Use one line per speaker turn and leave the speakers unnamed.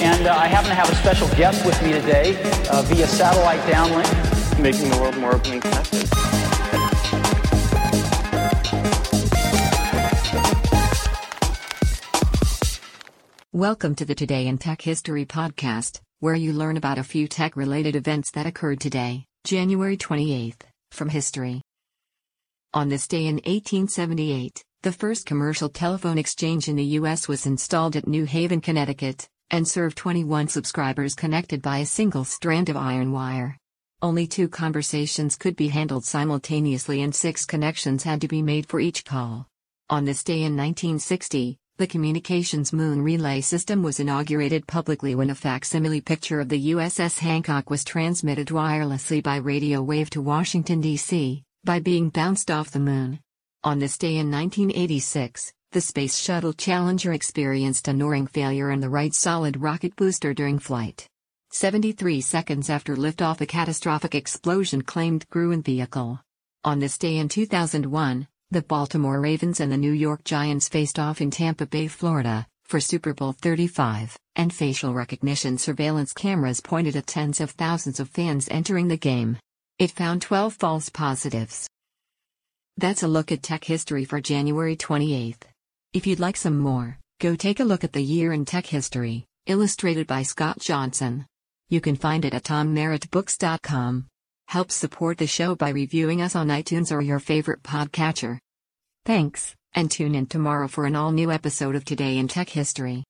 And uh, I happen to have a special guest with me today uh, via satellite downlink.
Making the world more open and connected.
Welcome to the Today in Tech History podcast, where you learn about a few tech related events that occurred today, January 28th, from history. On this day in 1878, the first commercial telephone exchange in the U.S. was installed at New Haven, Connecticut, and served 21 subscribers connected by a single strand of iron wire. Only two conversations could be handled simultaneously, and six connections had to be made for each call. On this day in 1960, the Communications Moon Relay System was inaugurated publicly when a facsimile picture of the USS Hancock was transmitted wirelessly by radio wave to Washington, D.C by being bounced off the moon. On this day in 1986, the Space Shuttle Challenger experienced a O-ring failure in the right solid rocket booster during flight. 73 seconds after liftoff, a catastrophic explosion claimed crew and vehicle. On this day in 2001, the Baltimore Ravens and the New York Giants faced off in Tampa Bay, Florida, for Super Bowl 35, and facial recognition surveillance cameras pointed at tens of thousands of fans entering the game. It found 12 false positives. That's a look at tech history for January 28th. If you'd like some more, go take a look at the year in tech history, illustrated by Scott Johnson. You can find it at tommerrittbooks.com. Help support the show by reviewing us on iTunes or your favorite podcatcher. Thanks, and tune in tomorrow for an all new episode of Today in Tech History.